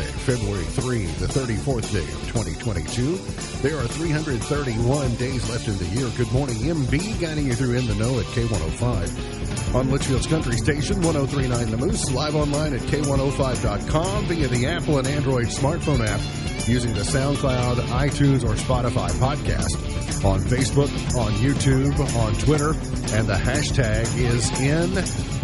Thursday, February 3, the 34th day of 2022. There are 331 days left in the year. Good morning, MB, guiding you through In the Know at K105. On Leitchfield's Country Station, 1039 The Moose, live online at K105.com via the Apple and Android smartphone app using the SoundCloud, iTunes, or Spotify podcast. On Facebook, on YouTube, on Twitter, and the hashtag is in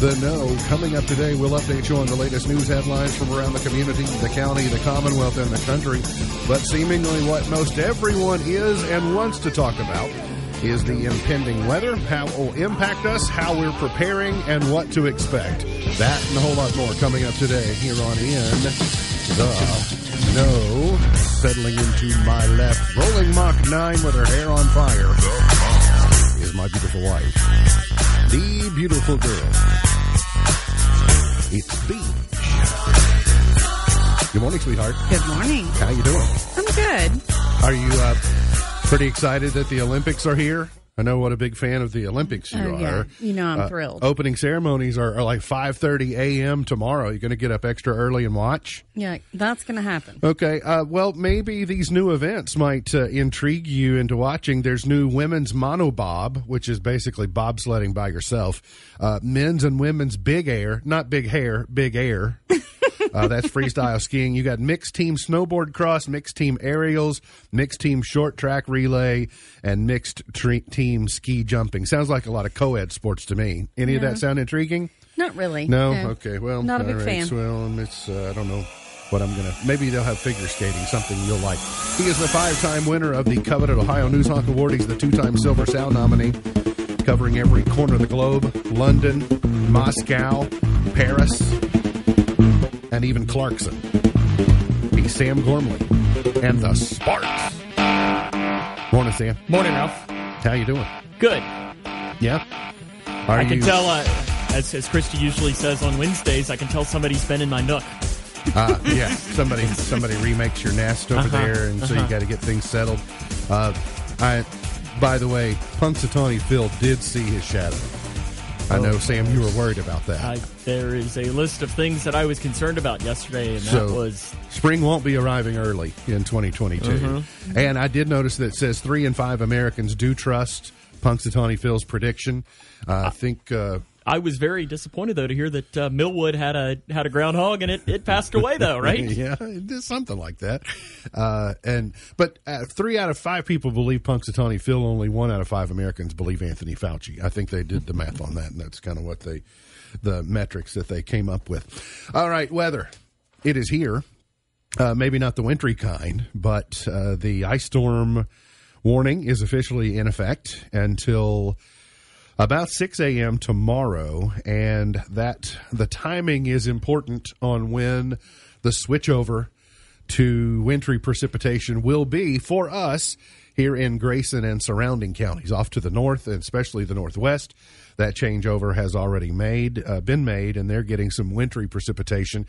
the know. Coming up today, we'll update you on the latest news headlines from around the community, the county, the Commonwealth, and the country. But seemingly what most everyone is and wants to talk about is the impending weather, how it will impact us, how we're preparing, and what to expect. That and a whole lot more coming up today here on In the Know. Settling into my left, rolling Mach 9 with her hair on fire, is my beautiful wife. The beautiful girl. It's Beach. Good morning, sweetheart. Good morning. How you doing? I'm good. Are you uh, pretty excited that the Olympics are here? I know what a big fan of the Olympics you Oh, are. yeah. You know I'm Uh, thrilled. Opening ceremonies are, are like 5:30 a.m. tomorrow. You're going to get up extra early and watch. Yeah, that's going to happen. Okay. Uh, well, maybe these new events might uh, intrigue you into watching. There's new women's monobob, which is basically bobsledding by yourself. Uh, men's and women's big air, not big hair, big air. Uh, that's freestyle skiing. You got mixed team snowboard cross, mixed team aerials, mixed team short track relay, and mixed tre- team ski jumping. Sounds like a lot of co-ed sports to me. Any of that sound intriguing? Not really. No. Okay. Well, Not a big right. fan. Well, it's uh, I don't know what I'm gonna. Maybe they'll have figure skating, something you'll like. He is the five-time winner of the coveted Ohio News Hawk Award. He's the two-time Silver Sound nominee, covering every corner of the globe: London, Moscow, Paris, and even Clarkson. Be Sam Gormley and the Sparks. Morning, Sam. Morning, Ralph. How you doing? Good. Yeah. Are I can you- tell, uh, as, as Christy usually says on Wednesdays, I can tell somebody's been in my nook. Uh, yeah, somebody somebody remakes your nest over Uh-huh, there, and so you uh-huh. got to get things settled. Uh, I, by the way, Punxsutawney Phil did see his shadow. I know, Sam, you were worried about that. I, there is a list of things that I was concerned about yesterday, and that was Spring won't be arriving early in 2022. Mm-hmm. And I did notice that it says three in five Americans do trust Punxsutawney Phil's prediction. Uh, I think uh, I was very disappointed though to hear that uh, Millwood had a had a groundhog and it, it passed away though, right? yeah, it is something like that. Uh, and but uh, three out of five people believe Punxsutawney Phil. Only one out of five Americans believe Anthony Fauci. I think they did the math on that, and that's kind of what they, the metrics that they came up with. All right, weather. It is here. Uh, maybe not the wintry kind, but uh, the ice storm warning is officially in effect until about 6 a.m. tomorrow, and that the timing is important on when the switchover to wintry precipitation will be for us here in Grayson and surrounding counties, off to the north and especially the northwest. That changeover has already made uh, been made, and they're getting some wintry precipitation.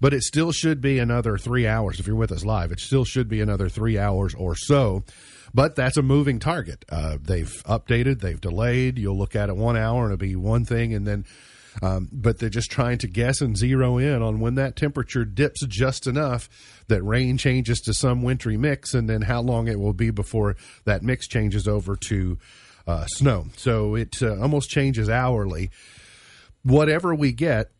But it still should be another three hours. If you're with us live, it still should be another three hours or so. But that's a moving target. Uh, they've updated, they've delayed. You'll look at it one hour and it'll be one thing, and then um, but they're just trying to guess and zero in on when that temperature dips just enough that rain changes to some wintry mix, and then how long it will be before that mix changes over to uh, snow. So it uh, almost changes hourly. Whatever we get,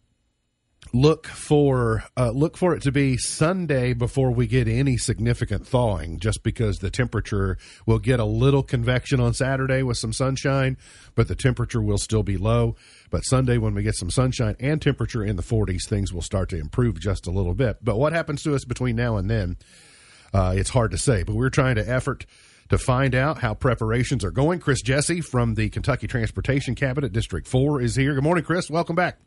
look for uh, look for it to be Sunday before we get any significant thawing. Just because the temperature will get a little convection on Saturday with some sunshine, but the temperature will still be low. But Sunday, when we get some sunshine and temperature in the 40s, things will start to improve just a little bit. But what happens to us between now and then? Uh, it's hard to say, but we're trying to effort to find out how preparations are going. Chris Jessie from the Kentucky Transportation Cabinet District 4 is here. Good morning, Chris. Welcome back.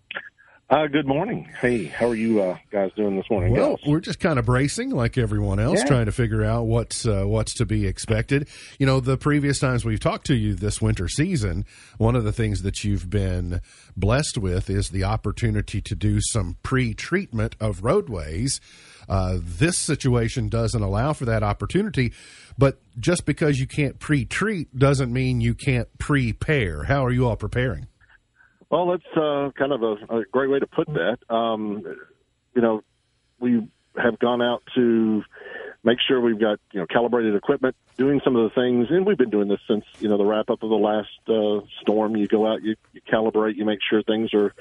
Uh, good morning. Hey, how are you uh, guys doing this morning? Well, we're just kind of bracing like everyone else, Yeah. trying to figure out what's uh, what's to be expected. You know, the previous times we've talked to you this winter season, one of the things that you've been blessed with is the opportunity to do some pre-treatment of roadways. Uh, this situation doesn't allow for that opportunity, but just because you can't pre-treat doesn't mean you can't prepare. How are you all preparing? Well, that's uh, kind of a, a great way to put that. Um, you know, we have gone out to make sure we've got you know calibrated equipment, doing some of the things, and we've been doing this since you know the wrap up of the last uh, storm. You go out, you, you calibrate, you make sure things are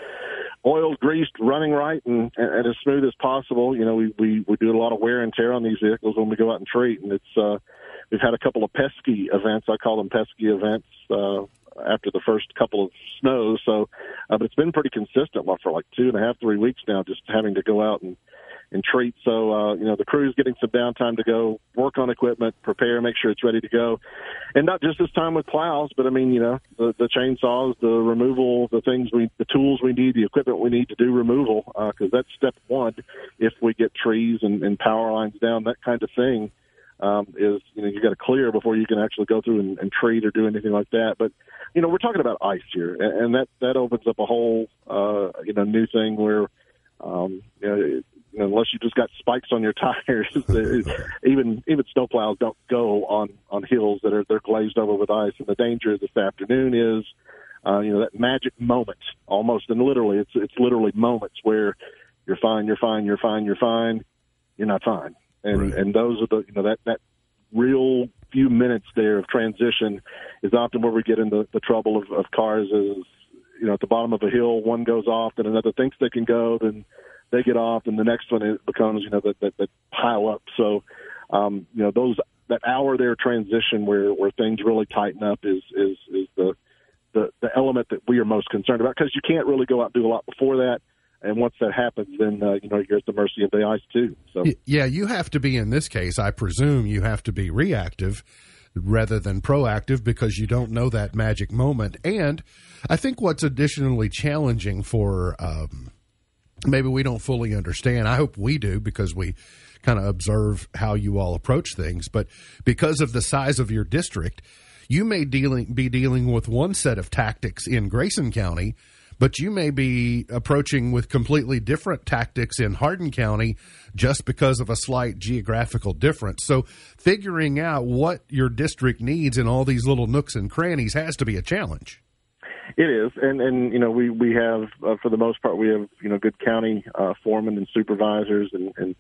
oiled, greased, running right, and, and as smooth as possible. You know, we, we we do a lot of wear and tear on these vehicles when we go out and treat, and it's uh, we've had a couple of pesky events. I call them pesky events. Uh, after the first couple of snows, so uh, but it's been pretty consistent for like two and a half, three weeks now, just having to go out and and treat. So uh, you know the crew's getting some downtime to go work on equipment, prepare, make sure it's ready to go, and not just this time with plows, but I mean you know the, the chainsaws, the removal, the things we, the tools we need, the equipment we need to do removal, because that's step one. If we get trees and, and power lines down, that kind of thing. Um, is you know you got to clear before you can actually go through and, and treat or do anything like that. But you know we're talking about ice here, and, and that that opens up a whole uh, you know new thing where um, you know, you know, unless you just got spikes on your tires, even even snowplows don't go on on hills that are they're glazed over with ice. And the danger this afternoon is, uh, you know, that magic moment, almost and literally, it's it's literally moments where you're fine, you're fine, you're fine, you're fine, you're not fine, and Right. and those are the you know that that real few minutes there of transition is often where we get into the trouble of, of cars is you know at the bottom of a hill one goes off and another thinks they can go then they get off and the next one it becomes you know that that, that pile up so um you know those that hour there transition where where things really tighten up is is is the the the element that we are most concerned about because you can't really go out and do a lot before that and once that happens then uh, you know you're at the mercy of the ice too so Yeah, you have to be in this case. I presume you have to be reactive rather than proactive because you don't know that magic moment. And I think what's additionally challenging for um, maybe we don't fully understand. I hope we do because we kind of observe how you all approach things. But because of the size of your district, you may dealing be dealing with one set of tactics in Grayson County, but you may be approaching with completely different tactics in Hardin County just because of a slight geographical difference. So figuring out what your district needs in all these little nooks and crannies has to be a challenge. It is, and and you know we we have uh, for the most part we have you know good county uh, foremen and supervisors, and, and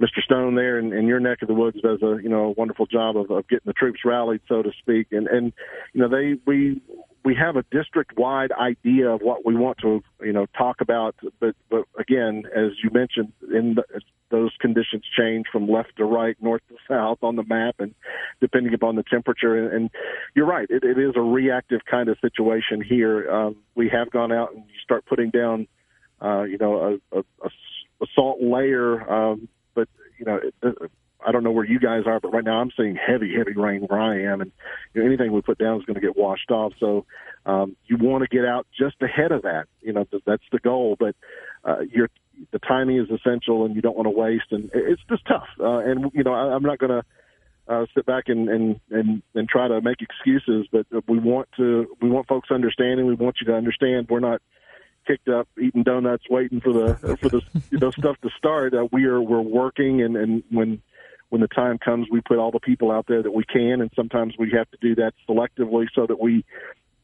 Mr. Stone there in, in your neck of the woods does a you know a wonderful job of, of getting the troops rallied, so to speak, and and you know they we we have a district wide idea of what we want to you know talk about, but but again, as you mentioned, in the, those conditions change from left to right, north to south on the map, and depending upon the temperature. And, and you're right, it, it is a reactive kind of situation here. Um, we have gone out and you start putting down, uh, you know, a, a, a salt layer, um, but you know. It, I don't know where you guys are, but right now I'm seeing heavy, heavy rain where I am, and you know, anything we put down is going to get washed off. So um, you want to get out just ahead of that. You know, th- that's the goal. But uh, you're, the timing is essential, and you don't want to waste. And it's just tough. Uh, and you know, I, I'm not going to uh, sit back and, and and and try to make excuses, but we want to we want folks understanding. We want you to understand we're not kicked up eating donuts waiting for the for the you know stuff to start. Uh, we are we're working, and and when when the time comes, we put all the people out there that we can, and sometimes we have to do that selectively so that we,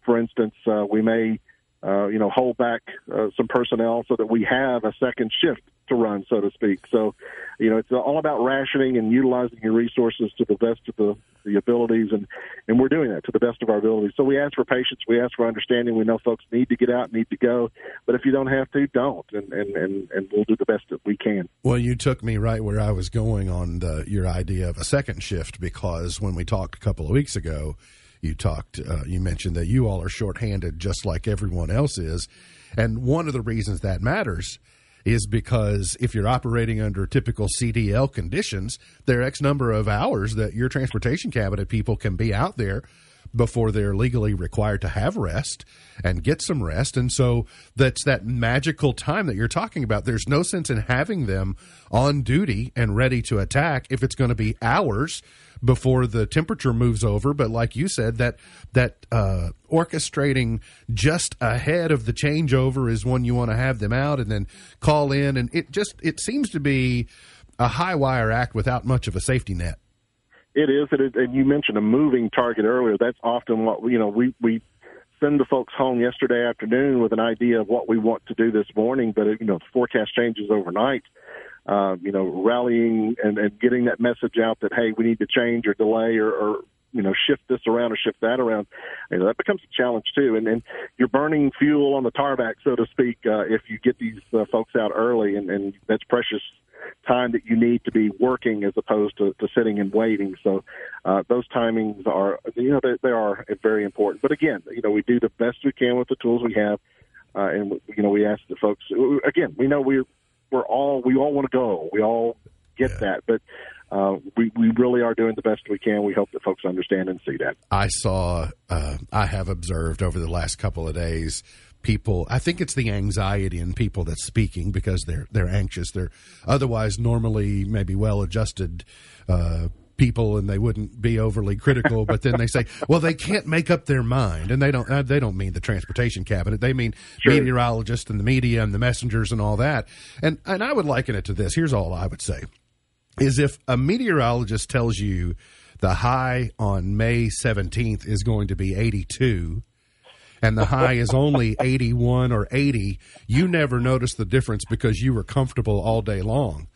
for instance, uh, we may, uh, you know, hold back uh, some personnel so that we have a second shift to run, so to speak. So, you know, it's all about rationing and utilizing your resources to the best of the, the abilities, and and we're doing that to the best of our abilities. So we ask for patience, we ask for understanding. We know folks need to get out, need to go, but if you don't have to, don't, and and and, and we'll do the best that we can. Well, you took me right where I was going on the, your idea of a second shift because when we talked a couple of weeks ago, you talked, uh, you mentioned that you all are shorthanded just like everyone else is, and one of the reasons that matters is because if you're operating under typical CDL conditions, there are X number of hours that your transportation cabinet people can be out there before they're legally required to have rest and get some rest. And so that's that magical time that you're talking about. There's no sense in having them on duty and ready to attack if it's going to be hours before the temperature moves over. But like you said, that that uh, orchestrating just ahead of the changeover is when you want to have them out and then call in, and it just it seems to be a high wire act without much of a safety net. It is, and you mentioned a moving target earlier. That's often what you know. We we send the folks home yesterday afternoon with an idea of what we want to do this morning, but you know, the forecast changes overnight. Uh, you know, rallying and, and getting that message out that hey, we need to change or delay or, or you know shift this around or shift that around. You know, that becomes a challenge too. And then you're burning fuel on the tarmac, so to speak, uh, if you get these uh, folks out early, and, and that's precious time that you need to be working as opposed to, to sitting and waiting. So uh, those timings are, you know, they, they are very important. But again, you know, we do the best we can with the tools we have, uh, and you know, we ask the folks. Again, we know we're we're all we all want to go. We all get yeah. that, but. Uh, we we really are doing the best we can. We hope that folks understand and see that. I saw, uh, I have observed over the last couple of days people i think it's the anxiety in people that's speaking because they're they're anxious they're otherwise normally maybe well adjusted uh, people and they wouldn't be overly critical but then they say well they can't make up their mind and they don't uh, they don't mean the transportation cabinet they mean sure. meteorologists and the media and the messengers and all that and and I would liken it to this here's all I would say is if a meteorologist tells you the high on May 17th is going to be 82 and the high is only 81 or 80, you never notice the difference because you were comfortable all day long.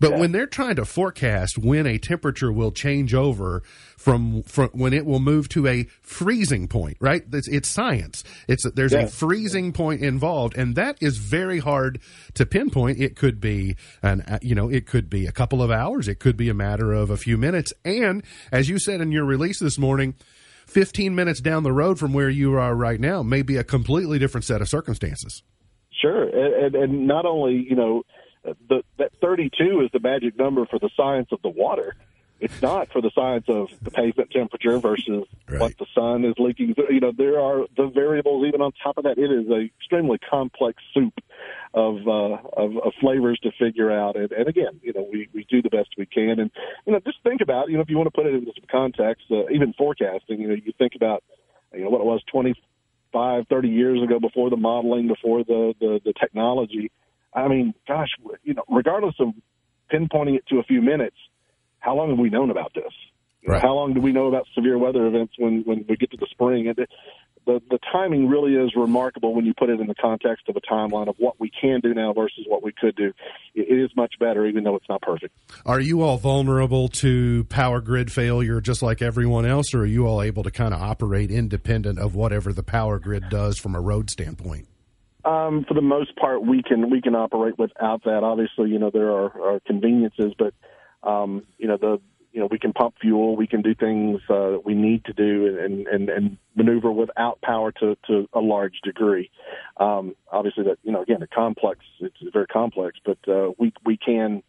But yeah. when they're trying to forecast when a temperature will change over from, from when it will move to a freezing point, right? It's, it's science. It's there's yeah. a freezing point involved, and that is very hard to pinpoint. It could be an uh, you know it could be a couple of hours. It could be a matter of a few minutes. And as you said in your release this morning, 15 minutes down the road from where you are right now may be a completely different set of circumstances. Sure. And, and not only, you know, the, that 32 is the magic number for the science of the water. It's not for the science of the pavement temperature versus right. what the sun is leaking. You know, there are the variables even on top of that. It is a extremely complex soup of, uh, of, of flavors to figure out. And, and again, you know, we, we do the best we can. And, you know, just think about, you know, if you want to put it into some context, uh, even forecasting, you know, you think about, you know, what it was 25, 30 years ago before the modeling, before the, the, the technology. I mean, gosh, you know, regardless of pinpointing it to a few minutes, how long have we known about this? Right. How long do we know about severe weather events when, when we get to the spring? And the, the timing really is remarkable when you put it in the context of a timeline of what we can do now versus what we could do. It is much better, even though it's not perfect. Are you all vulnerable to power grid failure just like everyone else, or are you all able to kind of operate independent of whatever the power grid does from a road standpoint? Um, for the most part, we can we can operate without that. Obviously, you know there are, are conveniences, but um, you know, the you know, we can pump fuel, we can do things uh, that we need to do, and, and and maneuver without power to to a large degree. Um, obviously, that you know, again, a complex. It's very complex, but uh, we we can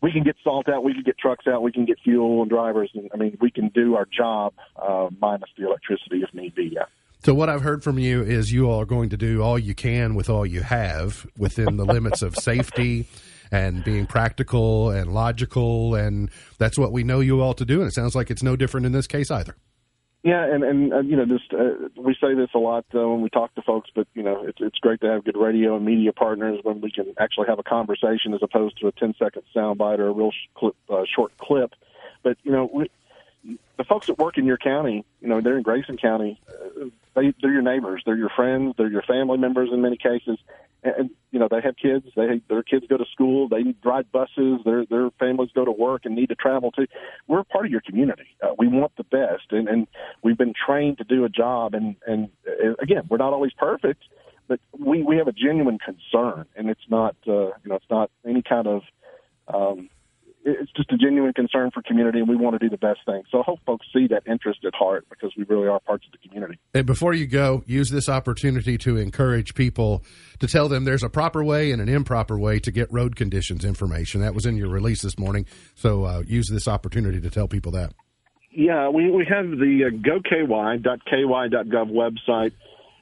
we can get salt out, we can get trucks out, we can get fuel and drivers, and I mean, we can do our job uh, minus the electricity if need be. Yeah. So what I've heard from you is you all are going to do all you can with all you have within the limits of safety and being practical and logical, and that's what we know you all to do. And it sounds like it's no different in this case either. Yeah, and and uh, you know, just uh, we say this a lot uh, when we talk to folks, but you know, it's it's great to have good radio and media partners when we can actually have a conversation as opposed to a 10 second soundbite or a real sh- clip, uh, short clip. But you know, we, the folks that work in your county, you know, they're in Grayson County. Uh, they, they're your neighbors, they're your friends, they're your family members in many cases, and you know they have kids. They their kids go to school. They ride buses. Their their families go to work and need to travel too. We're part of your community. Uh, we want the best, and and we've been trained to do a job. And and uh, again, we're not always perfect, but we we have a genuine concern, and it's not uh, you know it's not any kind of um, it's just a genuine concern for community, and we want to do the best thing. So I hope folks see that interest at heart because we really are parts of the community. And before you go, use this opportunity to encourage people to tell them there's a proper way and an improper way to get road conditions information. That was in your release this morning. So uh, use this opportunity to tell people that. Yeah, we, we have the uh, goky.ky.gov website,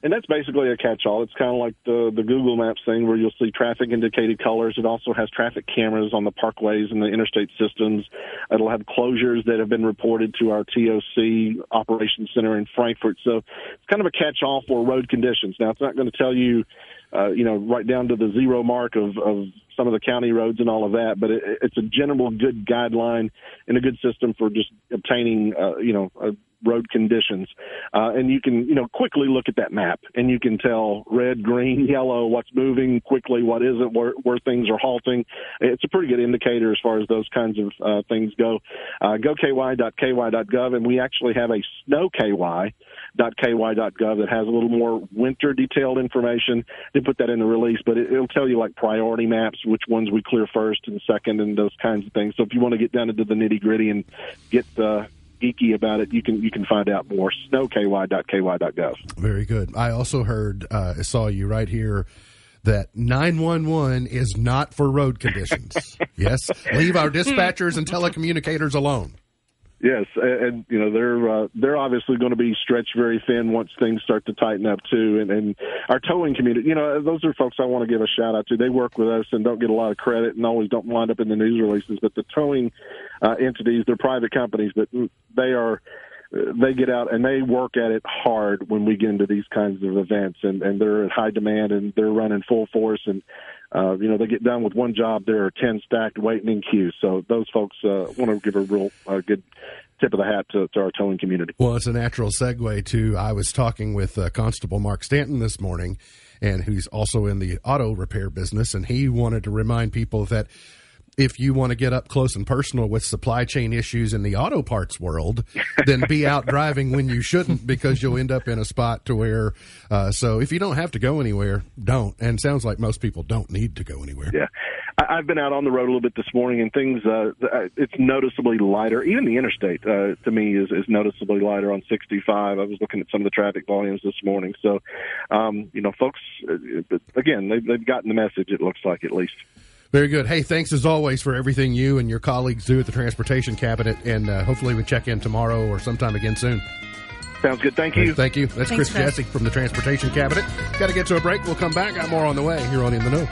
and that's basically a catch-all. It's kind of like the the Google Maps thing where you'll see traffic indicated colors. It also has traffic cameras on the parkways and the interstate systems. It'll have closures that have been reported to our TOC operations center in Frankfort. So it's kind of a catch-all for road conditions. Now, it's not going to tell you uh, you know, right down to the zero mark of, of some of the county roads and all of that. But it, it's a general good guideline and a good system for just obtaining, uh, you know, uh, road conditions. Uh, and you can, you know, quickly look at that map and you can tell red, green, yellow, what's moving quickly, what isn't, where, where things are halting. It's a pretty good indicator as far as those kinds of uh, things go. Uh, go ky.ky.gov, and we actually have a snow ky ky.gov that has a little more winter detailed information. Didn't put that in the release, but it, will tell you like priority maps, which ones we clear first and second, and those kinds of things. So if you want to get down into the nitty gritty and get uh, geeky about it, you can you can find out more. Snowky.ky.gov. Very good. I also heard, uh, I saw you right here that 911 is not for road conditions. yes, leave our dispatchers and telecommunicators alone. Yes, and, you know they're uh, they're obviously going to be stretched very thin once things start to tighten up too. And, and our towing community, you know, those are folks I want to give a shout out to. They work with us and don't get a lot of credit and always don't wind up in the news releases. But the towing uh, entities, they're private companies, but they are they get out and they work at it hard when we get into these kinds of events and, and they're at high demand and they're running full force and uh, you know, they get done with one job, there are 10 stacked waiting in queue. So those folks uh, want to give a real uh, good tip of the hat to, to, our towing community. Well, it's a natural segue to I was talking with uh, Constable Mark Stanton this morning, and who's also in the auto repair business, and he wanted to remind people that if you want to get up close and personal with supply chain issues in the auto parts world, then be out driving when you shouldn't because you'll end up in a spot to where. Uh, so if you don't have to go anywhere, don't. And sounds like most people don't need to go anywhere. Yeah. I've been out on the road a little bit this morning, and things uh, uh, it's noticeably lighter. Even the interstate uh, to me is, is noticeably lighter on 65. I was looking at some of the traffic volumes this morning, so um, you know, folks, uh, again, they've, they've gotten the message. It looks like at least. Very good. Hey, thanks as always for everything you and your colleagues do at the Transportation Cabinet, and uh, hopefully we check in tomorrow or sometime again soon. Sounds good. Thank you. Thank you. That's Thanks, Chris, Jessie from the Transportation Cabinet. Got to get to a break. We'll come back. Got more on the way here on In the Know.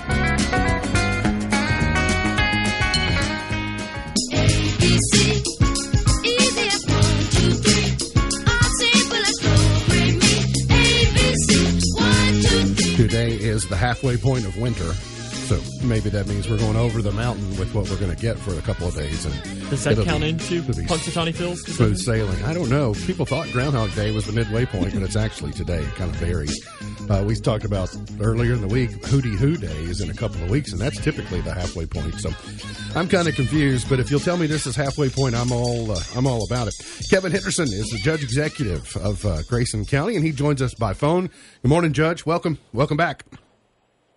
Today is the halfway point of winter. So maybe that means we're going over the mountain with what we're going to get for a couple of days. And does that count be, into Punxsutawney Phil's smooth sailing? I don't know. People thought Groundhog Day was the midway point, but it's actually today. It kind of varies. Uh, we talked about earlier in the week Hoodie Hoo Day is in a couple of weeks, and that's typically the halfway point. So I'm kind of confused, but if you'll tell me this is halfway point, I'm all uh, I'm all about it. Kevin Henderson is the judge executive of uh, Grayson County, and he joins us by phone. Good morning, Judge. Welcome, welcome back.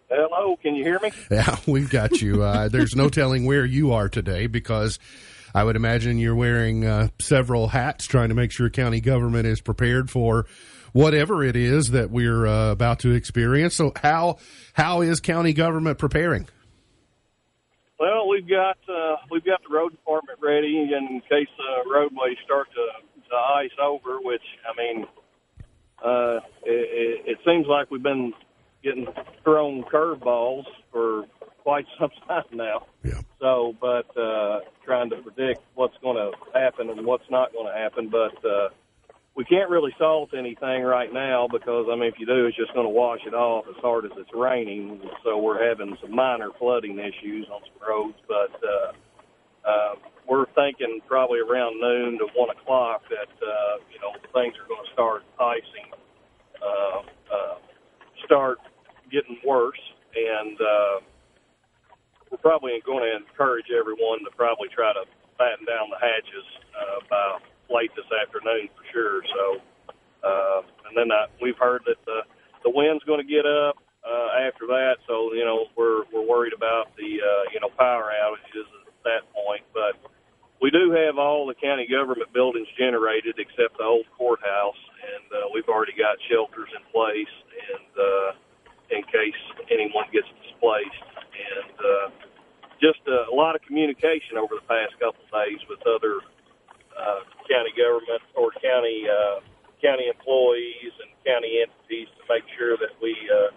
Hello, can you hear me? Yeah, we've got you. Uh, there's no telling where you are today because I would imagine you're wearing uh, several hats trying to make sure county government is prepared for whatever it is that we're uh, about to experience. So, how how is county government preparing? Well, we've got uh, we've got the road department ready in case the roadways start to, to ice over. Which I mean, uh, it, it seems like we've been getting thrown curveballs for quite some time now. Yeah. So, but uh, trying to predict what's going to happen and what's not going to happen, but uh, we can't really salt anything right now because I mean, if you do, it's just going to wash it off as hard as it's raining. So we're having some minor flooding issues on some roads, but uh, uh, we're thinking probably around noon to one o'clock that uh, you know things are going to start icing. Uh, uh, start getting worse, and uh, we're probably going to encourage everyone to probably try to batten down the hatches uh, by late this afternoon for sure. So, uh, and then I, we've heard that the the wind's going to get up uh, after that. So, you know, we're we're worried about the uh, you know power outages at that point, but we do have all the county government buildings generated except the old courthouse, and uh, we've already got shelters in place, and uh, in case anyone gets displaced. And uh, just a, a lot of communication over the past couple of days with other uh, county government or county uh, county employees and county entities to make sure that we uh,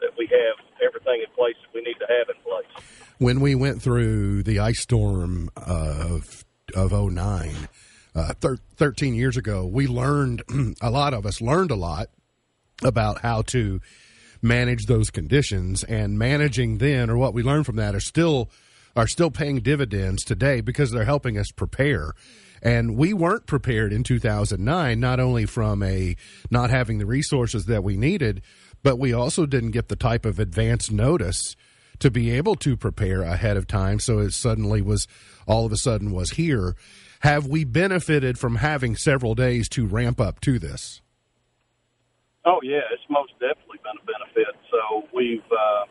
that we have everything in place that we need to have in place. When we went through the ice storm of of 09, uh, thir- 13 years ago, we learned a lot of us learned a lot about how to manage those conditions and managing then or what we learned from that are still are still paying dividends today because they're helping us prepare. And we weren't prepared in 2009 not only from a not having the resources that we needed but we also didn't get the type of advance notice to be able to prepare ahead of time so it suddenly was all of a sudden was here have we benefited from having several days to ramp up to this Oh yeah, it's most definitely been a benefit. So we've uh,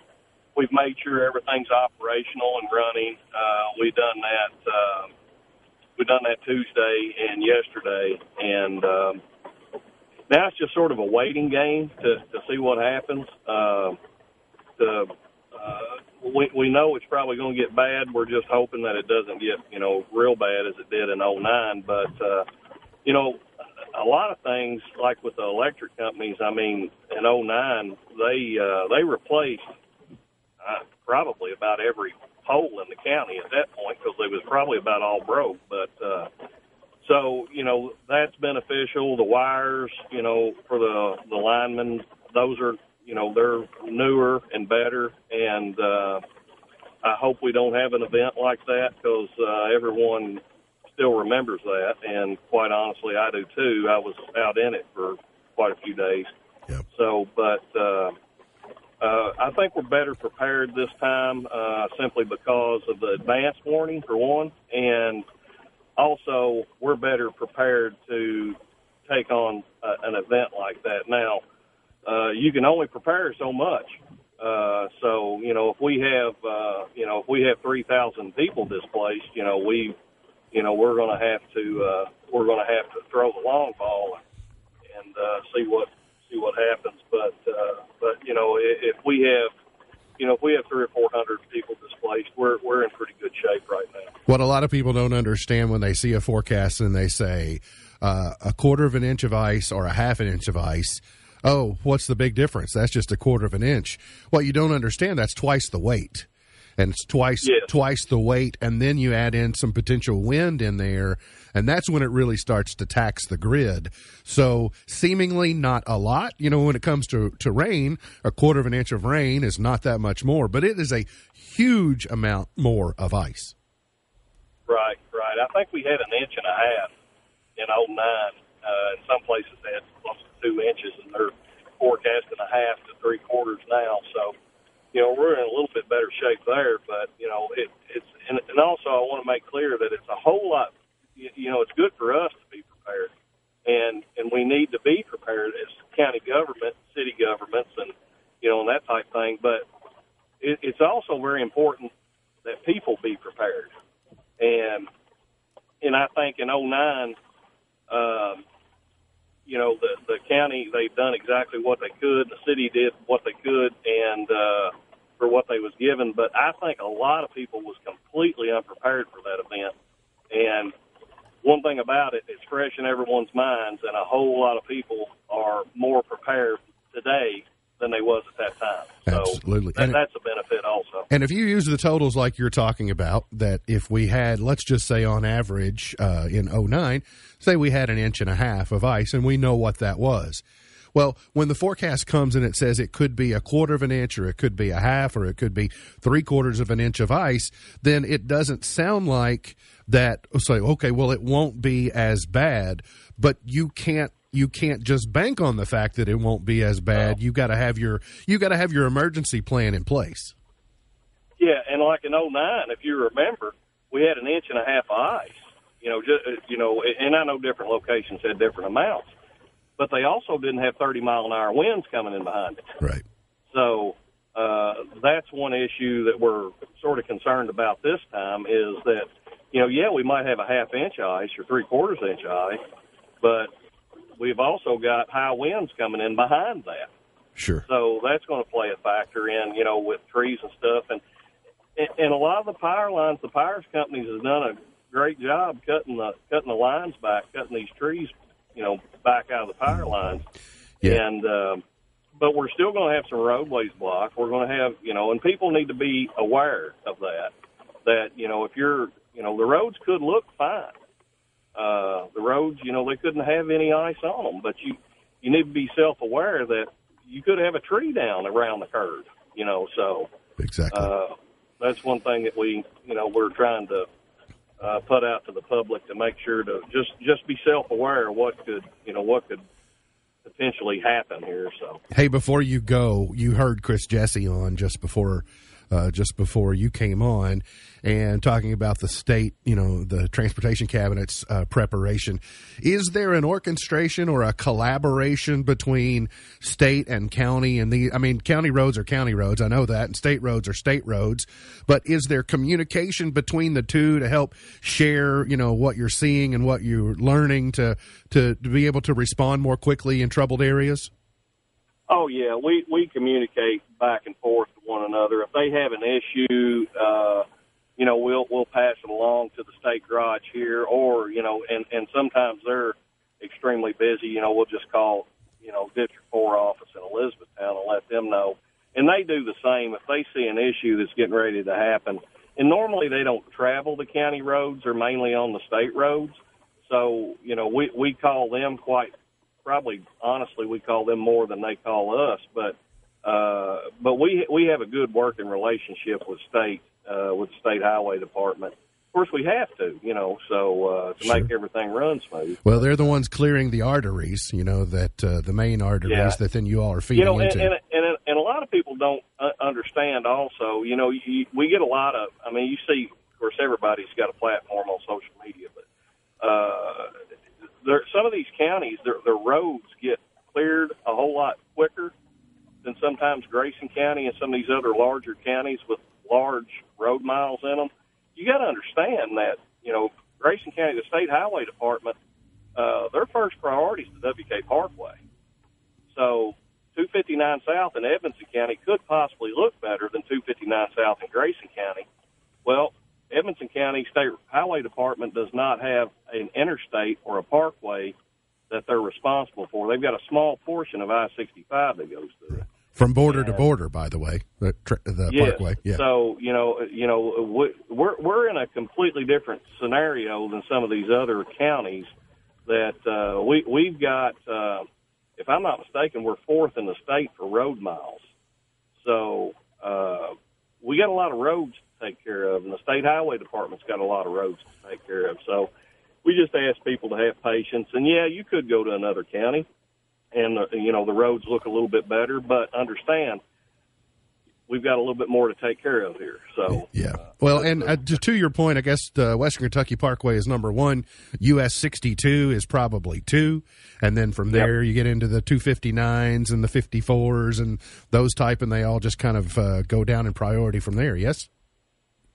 we've made sure everything's operational and running. Uh, we've done that. Uh, we've done that Tuesday and yesterday, and um, now it's just sort of a waiting game to to see what happens. Uh, the uh, we we know it's probably going to get bad. We're just hoping that it doesn't get you know real bad as it did in '09. But uh, you know a lot of things, like with the electric companies. I mean, in '09, they uh, they replaced uh, probably about every pole in the county at that point because they was probably about all broke. But uh, so you know that's beneficial. The wires, you know, for the the linemen, those are you know they're newer and better. And uh, I hope we don't have an event like that because uh, everyone still remembers that, and quite honestly, I do too. I was out in it for quite a few days. Yep. So, but uh, uh, I think we're better prepared this time, uh, simply because of the advance warning for one, and also we're better prepared to take on uh, an event like that. Now, uh, you can only prepare so much. Uh, so, you know, if we have, uh, you know, if we have 3,000 people displaced, you know, we you know, we're going to have to uh, we're going to have to throw the long ball and, and uh, see what see what happens. But uh, but you know, if, if we have you know, if we have three or four hundred people displaced, we're we're in pretty good shape right now. What a lot of people don't understand when they see a forecast and they say uh, a quarter of an inch of ice or a half an inch of ice. Oh, what's the big difference? That's just a quarter of an inch. Well, you don't understand, that's twice the weight and it's twice yes. twice the weight and then you add in some potential wind in there and that's when it really starts to tax the grid so seemingly not a lot you know when it comes to to rain a quarter of an inch of rain is not that much more but it is a huge amount more of ice right right i think we had an inch and a half in 09 uh, in some places they had close to two inches and they're forecasting a half to three quarters now so you know, we're in a little bit better shape there. But you know, it, it's and, and also I want to make clear that it's a whole lot. You, you know, it's good for us to be prepared, and and we need to be prepared as county government, city governments, and you know, and that type of thing. But it, it's also very important that people be prepared, and and I think in '09. Um, you know the the county they've done exactly what they could. The city did what they could, and uh, for what they was given. But I think a lot of people was completely unprepared for that event. And one thing about it, it's fresh in everyone's minds, and a whole lot of people are more prepared today than they was at that time. Absolutely, so that, that's a benefit also. And if you use the totals like you're talking about, that if we had, let's just say on average uh, in 09, say we had an inch and a half of ice, and we know what that was. Well, when the forecast comes and it says it could be a quarter of an inch, or it could be a half, or it could be three quarters of an inch of ice, then it doesn't sound like that. Say, okay, well, it won't be as bad, but you can't you can't just bank on the fact that it won't be as bad. No. You got to have your you got to have your emergency plan in place. Yeah, and like in 09, if you remember, we had an inch and a half of ice. You know, just you know, and I know different locations had different amounts, but they also didn't have 30 mile an hour winds coming in behind it. Right. So uh, that's one issue that we're sort of concerned about this time is that you know, yeah, we might have a half inch ice or three quarters inch ice, but we've also got high winds coming in behind that. Sure. So that's going to play a factor in, you know, with trees and stuff. And and a lot of the power lines, the power companies have done a great job cutting the cutting the lines back, cutting these trees, you know, back out of the power lines. Yeah. And um, but we're still going to have some roadways blocked. We're going to have, you know, and people need to be aware of that. That you know, if you're, you know, the roads could look fine. Uh, the roads, you know, they couldn't have any ice on them, but you you need to be self aware that you could have a tree down around the curve. You know, so Exactly. uh, that's one thing that we, you know, we're trying to uh, put out to the public to make sure to just just be self aware of what could, you know, what could potentially happen here. So Hey, before you go, you heard Chris Jessie on just before, uh, just before you came on, and talking about the state, you know, the transportation cabinet's uh, preparation. Is there an orchestration or a collaboration between state and county? And the, I mean, county roads are county roads. I know that, and state roads are state roads. But is there communication between the two to help share, you know, what you're seeing and what you're learning to to, to be able to respond more quickly in troubled areas? Oh yeah, we we communicate back and forth to one another. If they have an issue, uh, you know, we'll we'll pass it along to the state garage here, or you know, and and sometimes they're extremely busy. You know, we'll just call you know District Four office in Elizabethtown and let them know, and they do the same if they see an issue that's getting ready to happen. And normally they don't travel the county roads; they're mainly on the state roads. So you know, we we call them quite probably honestly we call them more than they call us but uh but we we have a good working relationship with state uh with the state highway department of course we have to you know so uh to make everything run smooth Well, they're the ones clearing the arteries, you know, that uh, the main arteries Yeah. that then you all are feeding you know and, into. and and and a lot of people don't uh, understand also you know you, we get a lot of i mean you see of course everybody's got a platform on social media but uh there some of these counties their their roads get cleared a whole lot quicker than sometimes Grayson County and some of these other larger counties with large road miles in them. You got to understand that you know Grayson County, the state highway department, uh, their first priority is the WK Parkway. So 259 South in Edmonson County could possibly look better than 259 South in Grayson County. Well, Edmonson County State Highway Department does not have an interstate or a parkway that they're responsible for. They've got a small portion of I-65 that goes through. From border to border, by the way, the, the Yes. parkway. Yeah. So you know, you know, we- we're we're in a completely different scenario than some of these other counties. That uh, we we've got, uh, if I'm not mistaken, we're fourth in the state for road miles. So uh, we got a lot of roads take care of, and the state highway department's got a lot of roads to take care of. So we just ask people to have patience. And yeah, you could go to another county, and uh, you know the roads look a little bit better, but understand we've got a little bit more to take care of here. So Yeah. Well, and uh, to, to your point, I guess the Western Kentucky Parkway is number one. US 62 is probably two. And then from there, you get into the 259s and the 54s and those type, and they all just kind of uh, go down in priority from there. Yes?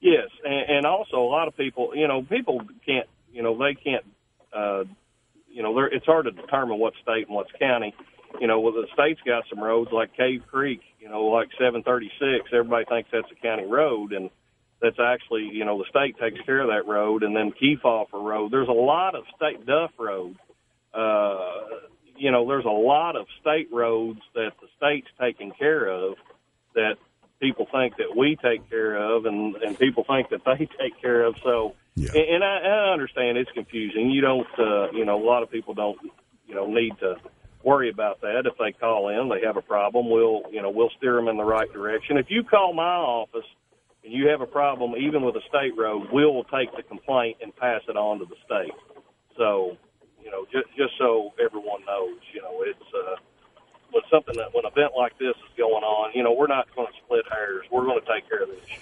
Yes, and, and also a lot of people, you know, people can't, you know, they can't, uh, you know, it's hard to determine what state and what's county. You know, well, the state's got some roads like Cave Creek, you know, like 736. Everybody thinks that's a county road, and that's actually, you know, the state takes care of that road. And then Kefauver Road. There's a lot of state Duff Road. Uh, you know, there's a lot of state roads that the state's taking care of that people think that we take care of, and and people think that they take care of. So, Yeah. and, and I, I understand it's confusing. You don't, uh, you know, a lot of people don't, you know, need to worry about that. If they call in, they have a problem. We'll, you know, we'll steer them in the right direction. If you call my office and you have a problem, even with a state road, we'll take the complaint and pass it on to the state. So, you know, just just so everyone knows, you know, it's. uh when something that when an event like this is going on, you know, we're not going to split hairs. We're going to take care of this.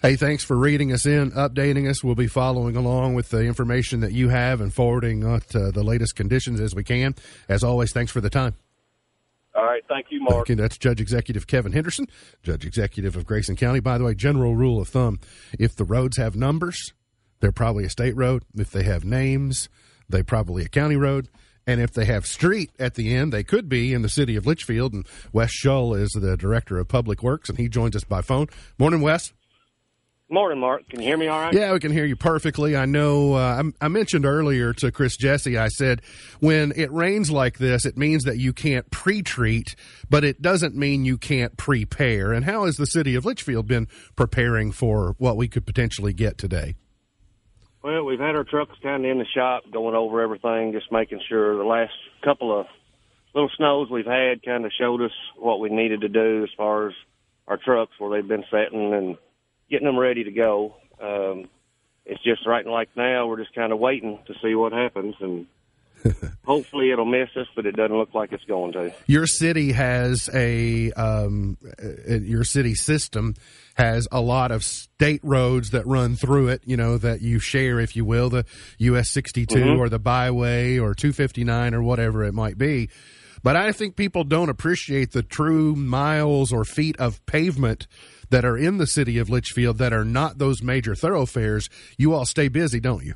Hey, thanks for reading us in, updating us. We'll be following along with the information that you have and forwarding uh, the latest conditions as we can. As always, thanks for the time. All right, thank you, Mark. Okay, that's Judge Executive Kevin Henderson, Judge Executive of Grayson County. By the way, general rule of thumb if the roads have numbers, they're probably a state road. If they have names, they're probably a county road. And if they have street at the end, they could be in the city of Leitchfield. And Wes Shull is the Director of Public Works, and he joins us by phone. Morning, Wes. Morning, Mark. Can you hear me all right? Yeah, we can hear you perfectly. I know. Uh, I, I, mentioned earlier to Chris Jessie. I said when it rains like this, it means that you can't pre-treat, but it doesn't mean you can't prepare. And how has the city of Leitchfield been preparing for what we could potentially get today? Well, we've had our trucks kind of in the shop, going over everything, just making sure the last couple of little snows we've had kind of showed us what we needed to do as far as our trucks where they've been setting and getting them ready to go. Um, it's just right like now we're just kind of waiting to see what happens and hopefully it'll miss us, but it doesn't look like it's going to. Your city has a um, uh, your city system has a lot of state roads that run through it. You know that you share, if you will, the US 62 mm-hmm. or the byway or 259 or whatever it might be. But I think people don't appreciate the true miles or feet of pavement that are in the city of Leitchfield that are not those major thoroughfares. You all stay busy, don't you?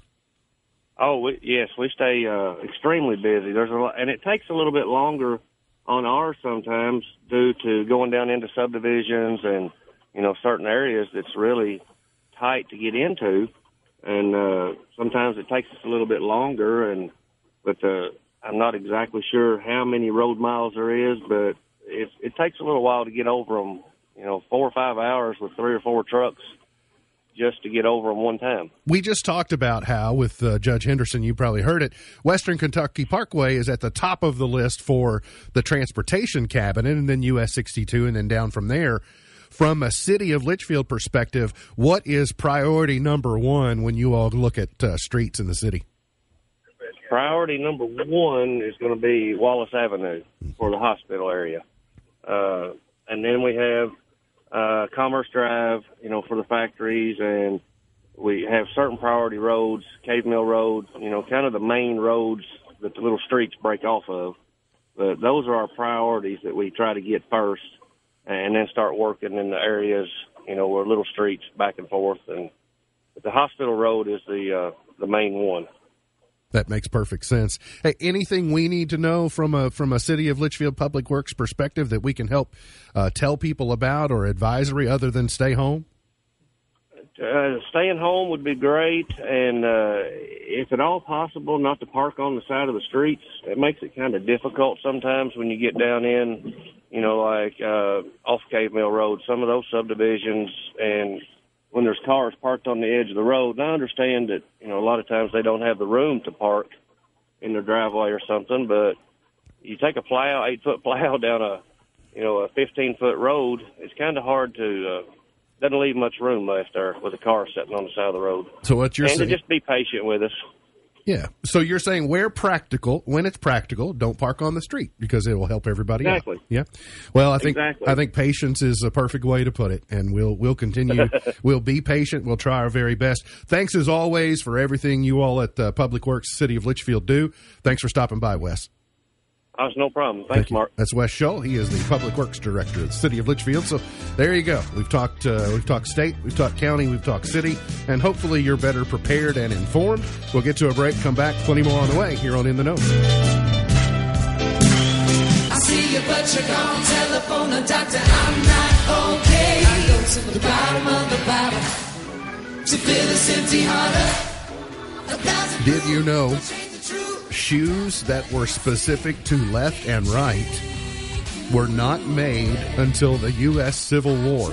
Oh we, yes, we stay uh, extremely busy. There's a lot, and it takes a little bit longer on ours sometimes due to going down into subdivisions and you know certain areas that's really tight to get into, and uh, sometimes it takes us a little bit longer. And but the I'm not exactly sure how many road miles there is, but it, it takes a little while to get over them. You know, four or five hours with three or four trucks just to get over them one time. We just talked about how, with uh, Judge Henderson, you probably heard it, Western Kentucky Parkway is at the top of the list for the transportation cabinet, and then US 62, and then down from there. From a city of Leitchfield perspective, what is priority number one when you all look at uh, streets in the city? priority number one is going to be Wallace Avenue for the hospital area. Uh, and then we have uh, Commerce Drive, you know, for the factories, and we have certain priority roads, Cave Mill Road, you know, kind of the main roads that the little streets break off of. But those are our priorities that we try to get first, and then start working in the areas, you know, where little streets back and forth. And the hospital road is the uh, the main one. That makes perfect sense. Hey, anything we need to know from a from a city of Leitchfield Public Works perspective that we can help uh, tell people about or advisory other than stay home? Uh, staying home would be great, and uh, if at all possible, not to park on the side of the streets. It makes it kind of difficult sometimes when you get down in, you know, like uh, off Cave Mill Road, some of those subdivisions, and when there's cars parked on the edge of the road. And I understand that, you know, a lot of times they don't have the room to park in their driveway or something, but you take a plow, eight foot plow down a, you know, a 15 foot road, it's kind of hard to, uh, doesn't leave much room left there with a car sitting on the side of the road. So what you're and saying? to just be patient with us. Yeah. So you're saying where practical, when it's practical, don't park on the street because it will help everybody exactly. out. Yeah. Well, I think exactly. I think patience is a perfect way to put it, and we'll we'll continue. we'll be patient. We'll try our very best. Thanks as always for everything you all at uh, Public Works City of Leitchfield do. Thanks for stopping by, Wes. That's no problem. Thanks, Thank Mark. That's Wes Shull. He is the Public Works Director of the City of Leitchfield. So there you go. We've talked. Uh, we've talked state. We've talked county. We've talked city. And hopefully you're better prepared and informed. We'll get to a break. Come back. Plenty more on the way here on In the Know. I see you, but you're gone. Telephone a doctor. I'm not okay. I go to the bottom of the bottle to fill this empty heart Did you know? Shoes that were specific to left and right were not made until the U.S. Civil War.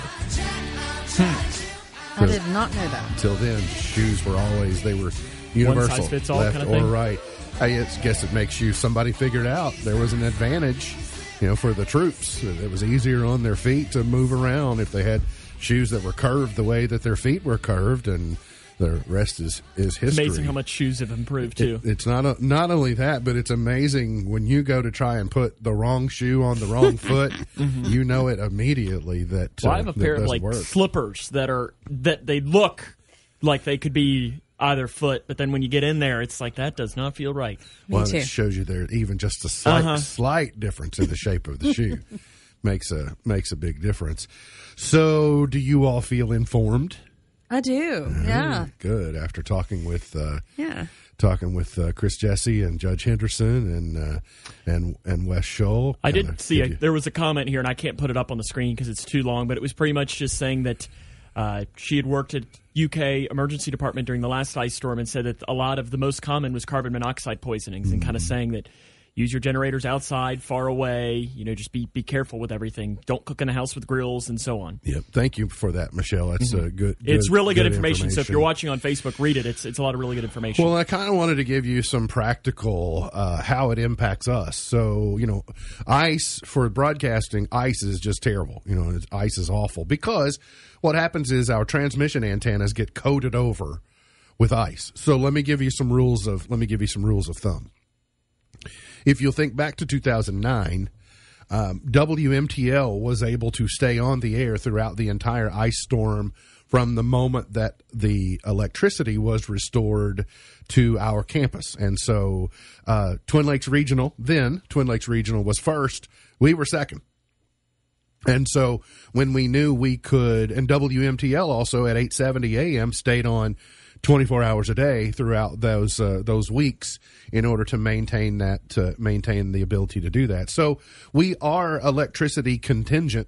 Hmm. I did not know that. Until then, shoes were always they were universal, left kind of or right. I guess it makes you somebody figured out there was an advantage, you know, for the troops. It was easier on their feet to move around if they had shoes that were curved the way that their feet were curved and the rest is is history. Amazing how much shoes have improved too. It, it's not a, not only that, but it's amazing when you go to try and put the wrong shoe on the wrong foot. mm-hmm. You know it immediately that. Well, uh, I have a pair of like work. slippers that are that they look like they could be either foot, but then when you get in there, it's like that does not feel right. Me well, too. it shows you there even just a slight uh-huh. slight difference in the shape of the shoe makes a makes a big difference. So, do you all feel informed? I do. Yeah. Good. After talking with uh, yeah talking with uh, Chris Jessie and Judge Henderson and uh, and and Wes Shull. I did see a, there was a comment here, and I can't put it up on the screen because it's too long, but it was pretty much just saying that Uh, she had worked at UK emergency department during the last ice storm and said that a lot of the most common was carbon monoxide poisonings, and kind of saying that use your generators outside, far away. You know, just be be careful with everything. Don't cook in a house with grills and so on. Yep. Thank you for that, Michelle. That's uh, good, Mm-hmm. It's really good, information. So if you're watching on Facebook, read it. It's it's a lot of really good information. Well, I kind of wanted to give you some practical uh, how it impacts us. So, you know, ice for broadcasting, ice is just terrible. You know, it's, ice is awful because what happens is our transmission antennas get coated over with ice. So, let me give you some rules of let me give you some rules of thumb. If you'll think back to 2009, um, WMTL was able to stay on the air throughout the entire ice storm from the moment that the electricity was restored to our campus. And so uh, Twin Lakes Regional, then Twin Lakes Regional was first, we were second. And so when we knew we could, and WMTL also at 8:70 a.m. stayed on 24 hours a day throughout those uh, those weeks in order to maintain that to maintain the ability to do that. So we are electricity contingent,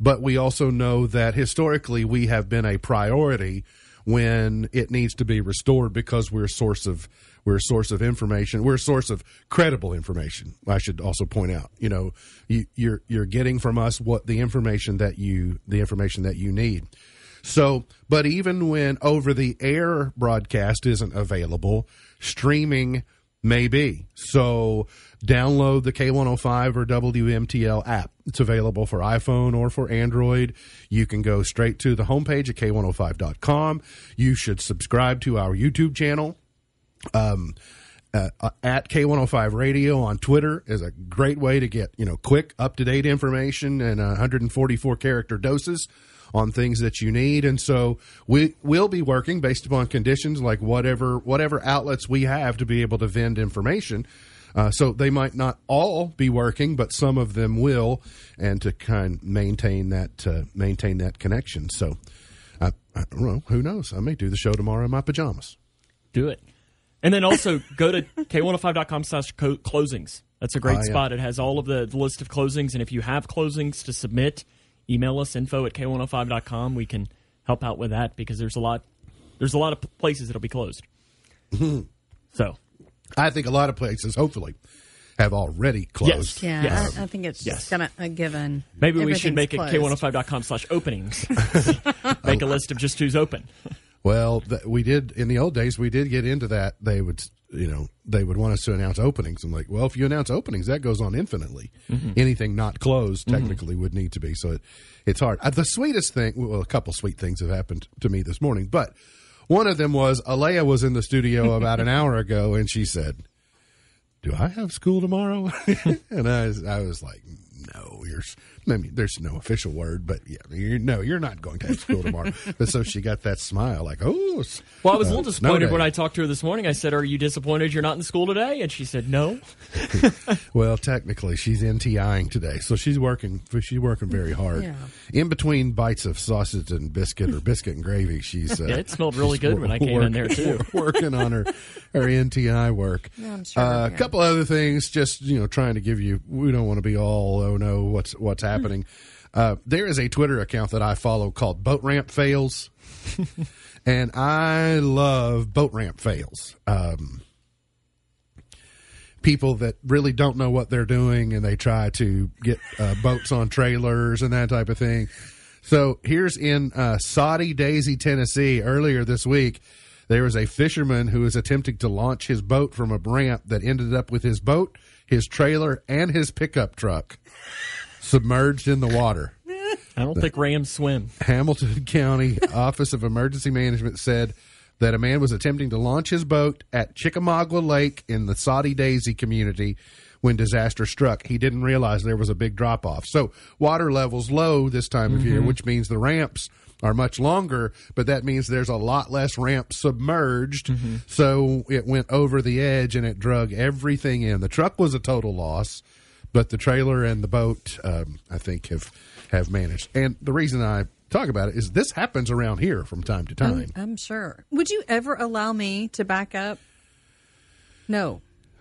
but we also know that historically we have been a priority when it needs to be restored because we're a source of we're a source of information. We're a source of credible information. I should also point out, you know, you, you're you're getting from us what the information that you the information that you need. So, but even when over the air broadcast isn't available, streaming may be. So, download the K105 or WMTL app. It's available for iPhone or for Android. You can go straight to the homepage at K105.com. You should subscribe to our YouTube channel um, uh, uh, at K105 Radio on Twitter is a great way to get you know quick, up to date information and 144 character doses on things that you need. And so we will be working based upon conditions like whatever whatever outlets we have to be able to vend information. Uh, so they might not all be working, but some of them will, and to kind of maintain that uh, maintain that connection. So I, I don't know. Who knows? I may do the show tomorrow in my pajamas. Do it. And then also go to k105.com slash closings. That's a great Ah, yeah. spot. It has all of the, the list of closings. And if you have closings to submit, email us info at k105.com. We can help out with that because there's a lot there's a lot of places that'll be closed. Mm-hmm. so I think a lot of places, hopefully, have already closed. Yes. Yeah, Yes. I, I think it's Yes. just kind of a given. maybe we should make it Everything's closed. k105.com slash openings. make a list of just who's open. Well, th- we did in the old days. We did get into that. They would, you know, they would want us to announce openings. I'm like, well, if you announce openings, that goes on infinitely. Anything not closed technically would need to be. So it, it's hard. Uh, the sweetest thing, well, a couple sweet things have happened to me this morning, but one of them was Alea was in the studio about an hour ago, and she said, "Do I have school tomorrow?" and I was, I was like, "No, you're." S- I mean, there's no official word, but yeah, you're, no, you're not going to have school tomorrow. but so she got that smile, like, "Oh." Well, I was a uh, little disappointed when I talked to her this morning. I said, Are you disappointed you're not in school today? And she said, No. Well, technically, she's NTIing today, so she's working. She's working very hard. Yeah. In between bites of sausage and biscuit or biscuit and gravy, she's. Uh, Yeah, it smelled really good when I came in there, too. Working on her her NTI work. Yeah, I'm sure, Uh, a couple other things, just you know, trying to give you. We don't want to be all oh no, what's what's happening. Uh, there is a Twitter account that I follow called Boat Ramp Fails, and I love boat ramp fails. Um, people that really don't know what they're doing and they try to get uh, boats on trailers and that type of thing. So here's in uh, Soddy-Daisy, Tennessee, earlier this week, there was a fisherman who was attempting to launch his boat from a ramp that ended up with his boat, his trailer, and his pickup truck submerged in the water. I don't think rams swim. Hamilton County Office of Emergency Management said that a man was attempting to launch his boat at Chickamauga Lake in the Soddy-Daisy community when disaster struck. He didn't realize there was a big drop off. So water levels low this time of year, mm-hmm. which means the ramps are much longer, but that means there's a lot less ramp submerged. Mm-hmm. So it went over the edge and it drug everything in. The truck was a total loss, but the trailer and the boat, um, I think, have have managed. And the reason I talk about it is this happens around here from time to time. I'm, I'm sure. Would you ever allow me to back up? No.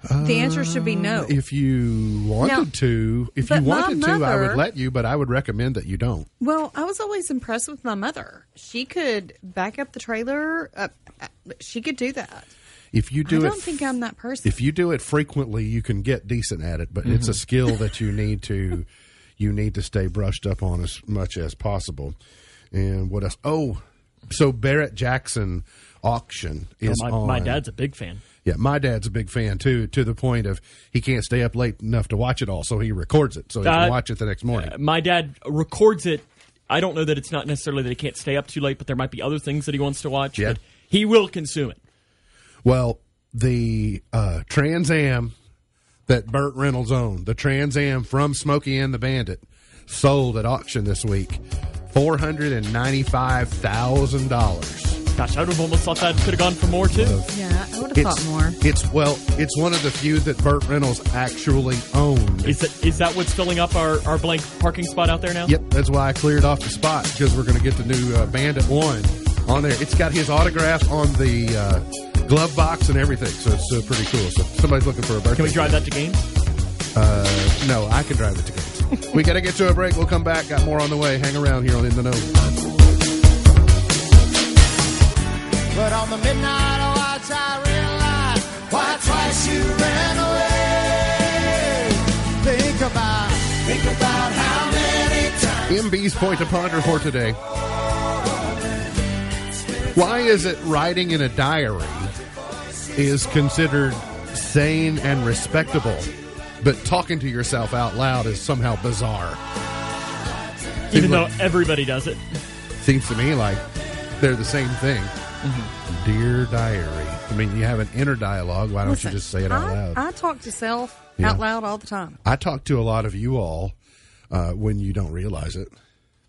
the answer should be no. If you wanted Now, to, if you wanted to, I would let you, but I would recommend that you don't. Well, I was always impressed with my mother. She could back up the trailer. Uh, uh, she could do that. If you do I it, don't think I'm that person. if you do it frequently, you can get decent at it. But it's a skill that you need to you need to stay brushed up on as much as possible. And what else? Oh, so Barrett Jackson auction is my, on. my dad's a big fan. Yeah, my dad's a big fan too, to the point of he can't stay up late enough to watch it all, so he records it so he Uh, can watch it the next morning. My dad records it. I don't know that it's not necessarily that he can't stay up too late, but there might be other things that he wants to watch. Yeah. But he will consume it. Well, the uh, Trans Am that Burt Reynolds owned, the Trans Am from Smokey and the Bandit, sold at auction this week, four hundred and ninety-five thousand dollars. Gosh, I would have almost thought that could have gone for more too. yeah, I would have thought more. It's well, it's one of the few that Burt Reynolds actually owned. Is that is that what's filling up our, our blank parking spot out there now? Yep, that's why I cleared off the spot because we're going to get the new uh, Bandit one on there. It's got his autograph on the uh, glove box and everything, so it's uh, pretty cool. So if somebody's looking for a birthday. Can we drive that to games? Uh, no, I can drive it to games. we got to get to a break. We'll come back. Got more on the way. Hang around here on In the Know. But on the midnight watch, I realized why twice you ran away. Think about, think about how many times. MB's point to ponder for today. Why is it writing in a diary is considered sane and respectable, but talking to yourself out loud is somehow bizarre? Even though like- everybody does it. Seems to me like they're the same thing. Dear diary. I mean, you have an inner dialogue. Why don't Listen, you just say it out I, loud? I talk to self Yeah. out loud all the time. I talk to a lot of you all uh, when you don't realize it.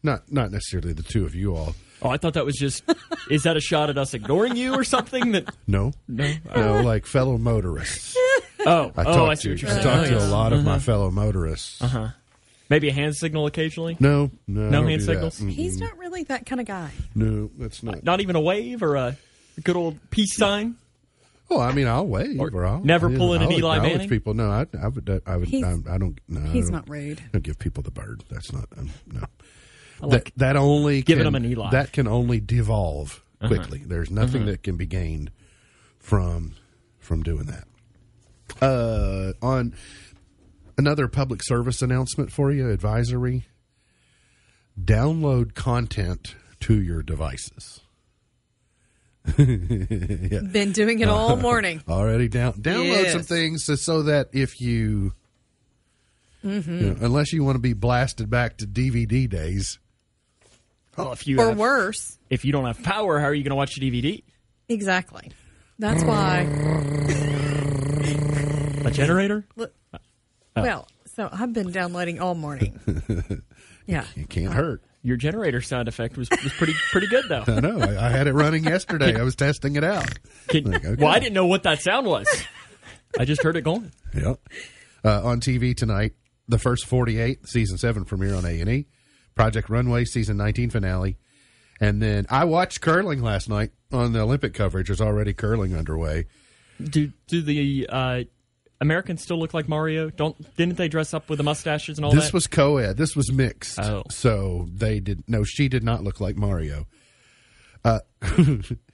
Not not necessarily the two of you all. Oh, I thought that was just. is that a shot at us ignoring you or something? That No, no. no, like fellow motorists. Oh, I oh, talk I see to what you're I saying. talk Oh, to yes. a lot of my fellow motorists. Uh-huh. Maybe a hand signal occasionally. No, no, I No don't hand do that. signals? Mm, He's not really that kind of guy. No, that's not. Not even a wave or a good old peace sign. Oh, I mean, I'll wave Or or I'll never yeah, pulling an I'll Eli acknowledge Manning? People, no, I, I would, I would, He's- I, I don't. No, I He's don't- not rude. Don't give people the bird. That's not. Um, no. I like that that only giving can, them an Eli. That can only devolve Uh-huh. quickly. There's nothing that can be gained from from doing that. Uh, on another public service announcement for you, advisory: download content to your devices. yeah. Been doing it all morning. Already down download Yes. some things so, so that if you, Mm-hmm. you know, unless you want to be blasted back to DVD days, Well, if you Or have, worse. if you don't have power, how are you going to watch a DVD? Exactly. That's why. A generator? Look. Well, so I've been downloading all morning. Yeah. it can't hurt. Your generator sound effect was, was pretty pretty good though. I know. I, I had it running yesterday. I was testing it out. Can- Like, okay. Well, I didn't know what that sound was. I just heard it going. Yep. Uh, on TV tonight, the first 48, season 7 premiere on A&E, Project Runway, season 19 finale. And then I watched curling last night on the Olympic coverage. There's already curling underway. Do do the uh, Americans still look like Mario? Don't didn't they dress up with the mustaches and all This that? was co-ed. This was mixed. Oh. So they did no. She did not look like Mario. Uh,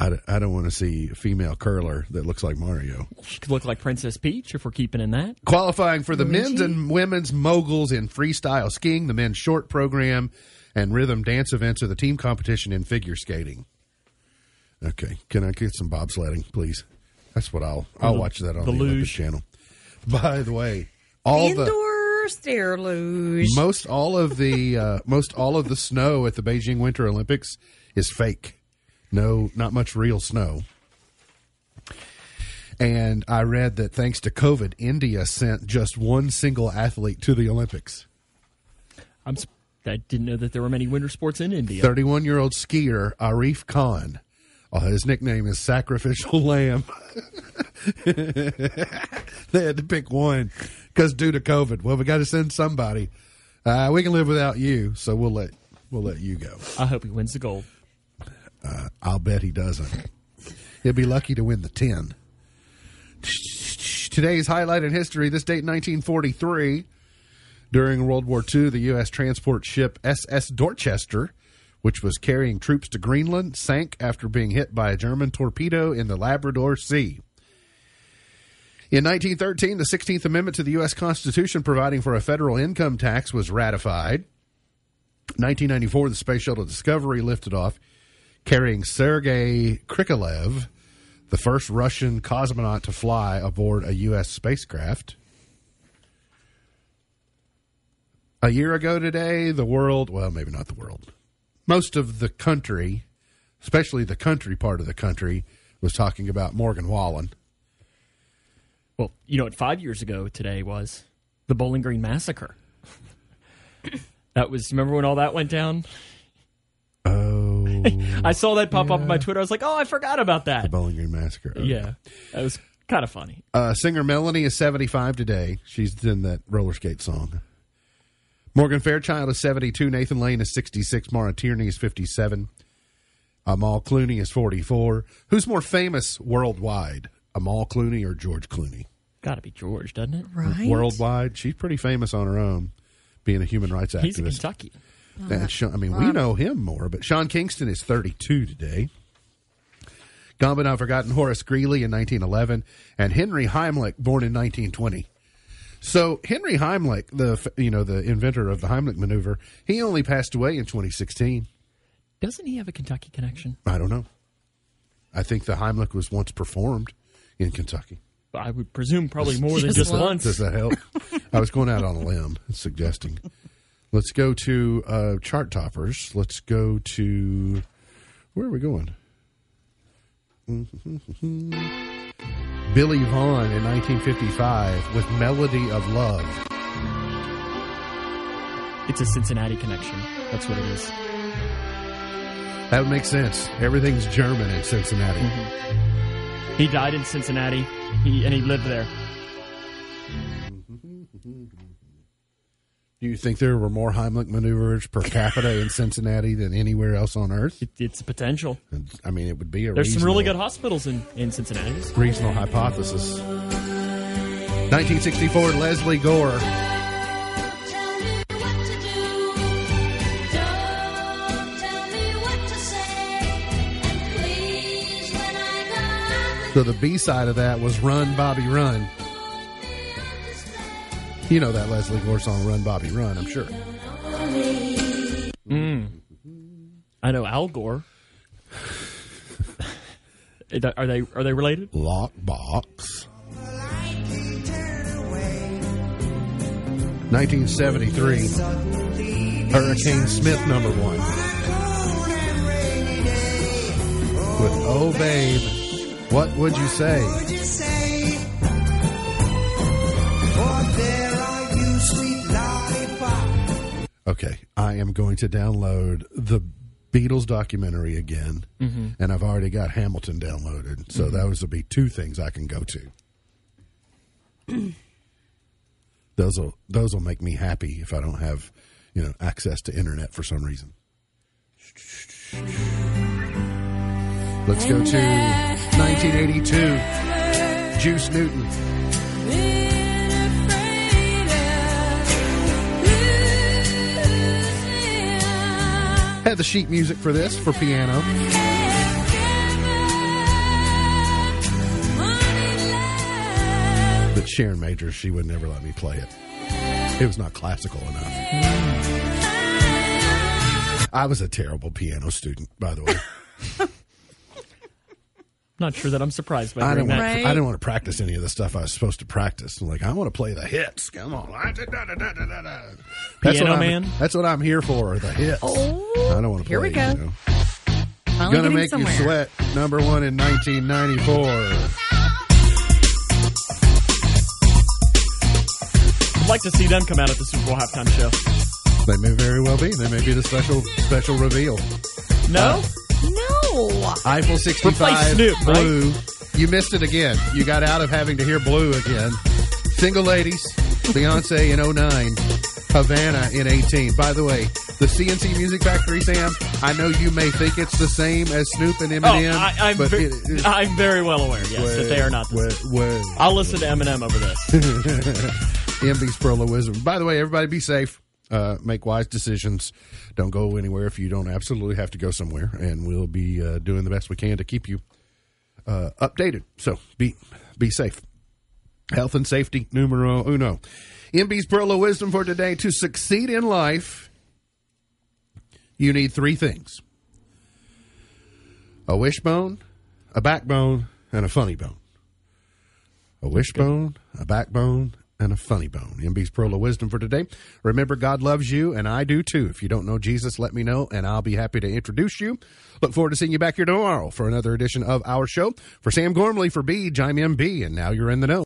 I, I don't want to see a female curler that looks like Mario. she could look like Princess Peach if we're keeping in that. Qualifying for the men's and women's moguls in freestyle skiing, the men's short program, and rhythm dance events of the team competition in figure skating. Okay, can I get some bobsledding, please? That's what I'll I'll the- watch that on the the, Olympic channel. By the way, all the Indoor stair luge. most all of the uh, most all of the snow at the Beijing Winter Olympics is fake. No, not much real snow. And I read that thanks to COVID, India sent just one single athlete to the Olympics. I'm I didn't know that there were many winter sports in India. 31 year old skier Arif Khan. Oh, his nickname is Sacrificial Lamb. they had to pick one because due to COVID. Well, we got to send somebody. Uh, we can live without you, so we'll let we'll let you go. I hope he wins the gold. Uh, I'll bet he doesn't. He'll be lucky to win the 10. Today's highlight in history this date 1943. During World War II, the U.S. transport ship SS Dorchester, which was carrying troops to Greenland, sank after being hit by a German torpedo in the Labrador Sea. In 1913, the 16th Amendment to the U.S. Constitution providing for a federal income tax was ratified. 1994, the Space Shuttle Discovery lifted off, carrying Sergei Krikalev, the first Russian cosmonaut to fly aboard a U.S. spacecraft. A year ago today, the world, well, maybe not the world, most of the country, especially the country part of the country, was talking about Morgan Wallen. Well, you know what five years ago today was? The Bowling Green Massacre. that was, remember when all that went down? Oh, I saw that pop up on my Twitter. I was like, oh, I forgot about that. the. Bowling Green Massacre. Okay. Yeah, that was kind of funny. Uh, singer Melanie is 75 today. She's in that roller skate song. Morgan Fairchild is 72. Nathan Lane is 66. Maura Tierney is 57. Amal Clooney is 44. Who's more famous worldwide, Amal Clooney or George Clooney? Got to be George, doesn't it? Right. Worldwide, she's pretty famous on her own, being a human rights activist. He's a Kentucky. And uh-huh. Sean, I mean, we um, know him more, but Sean Kingston is 32 today. Gone but not forgotten Horace Greeley in 1911 and Henry Heimlich, born in 1920. So Henry Heimlich, the you know the inventor of the Heimlich maneuver, he only passed away in 2016. Doesn't he have a Kentucky connection? I don't know. I think the Heimlich was once performed in Kentucky. I would presume probably more than Just just once. once. Does that help? I was going out on a limb, suggesting. Let's go to uh, chart toppers. Let's go to where are we going? Billy Vaughn in 1955 with "Melody of Love." It's a Cincinnati connection. That's what it is. That would make sense. Everything's German in Cincinnati. He died in Cincinnati, he, and he lived there. Do you think there were more Heimlich maneuvers per capita in Cincinnati than anywhere else on Earth? It, it's a potential. I mean, it would be a There's some really good hospitals in, in Cincinnati. reasonable hypothesis. 1964, Lesley Gore. Tell me what to do. Don't tell me what to say. And please, when I go out So the B side of that was Run Bobby Run. You know that Lesley Gore song, Run Bobby Run, I'm sure. Mm. I know Al Gore. are they are they related? Lockbox. 1973, Hurricane Smith number one. With Oh Babe, What Would You Say? Okay, I am going to download the Beatles documentary again, mm-hmm. and I've already got Hamilton downloaded. So mm-hmm. those will be two things I can go to. those will those will make me happy if I don't have you know access to internet for some reason. Let's go to 1982. Juice Newton. Had the sheet music for this for piano. But Sharon Majors, she would never let me play it. It was not classical enough. Mm. I was a terrible piano student, by the way. Not sure that I'm surprised by I hearing don't that. want. Right. I didn't want to practice any of the stuff I was supposed to practice. I'm like, I want to play the hits. Come on, that's Piano what I'm, Man? That's what I'm here for. The hits. Oh, I don't want to here play. we go. You know. Finally Gonna make somewhere. you sweat. Number one in 1994. I'd like to see them come out at the Super Bowl halftime show. They may very well be. They may be the special special reveal. No, uh, No. Eiffel 65 Replace Snoop, right? Blue. You missed it again. You got out of having to hear Blue again. Single Ladies, Beyonce in 09, Havana in 18. By the way, The C+C Music Factory, Sam. I know you may think it's the same as Snoop and oh, Eminem, oh, I, I'm, but ve- it, it, I'm very well aware, yes, that they are not the well, same. well, I'll listen to Eminem over this. MB's Pearl of Wisdom. By the way, everybody be safe. Uh, make wise decisions. Don't go anywhere if you don't absolutely have to go somewhere. And we'll be uh, doing the best we can to keep you uh, updated. So be be safe. Health and safety numero uno. MB's Pearl of Wisdom for today. To succeed in life, you need three things a wishbone, a backbone, and a funny bone. A wishbone, a backbone, and a funny bone. MB's Pearl of Wisdom for today. Remember, God loves you, and I do too. If you don't know Jesus, let me know, and I'll be happy to introduce you. Look forward to seeing you back here tomorrow for another edition of our show. For Sam Gormley, for Beach, I'm MB, and now you're in the know.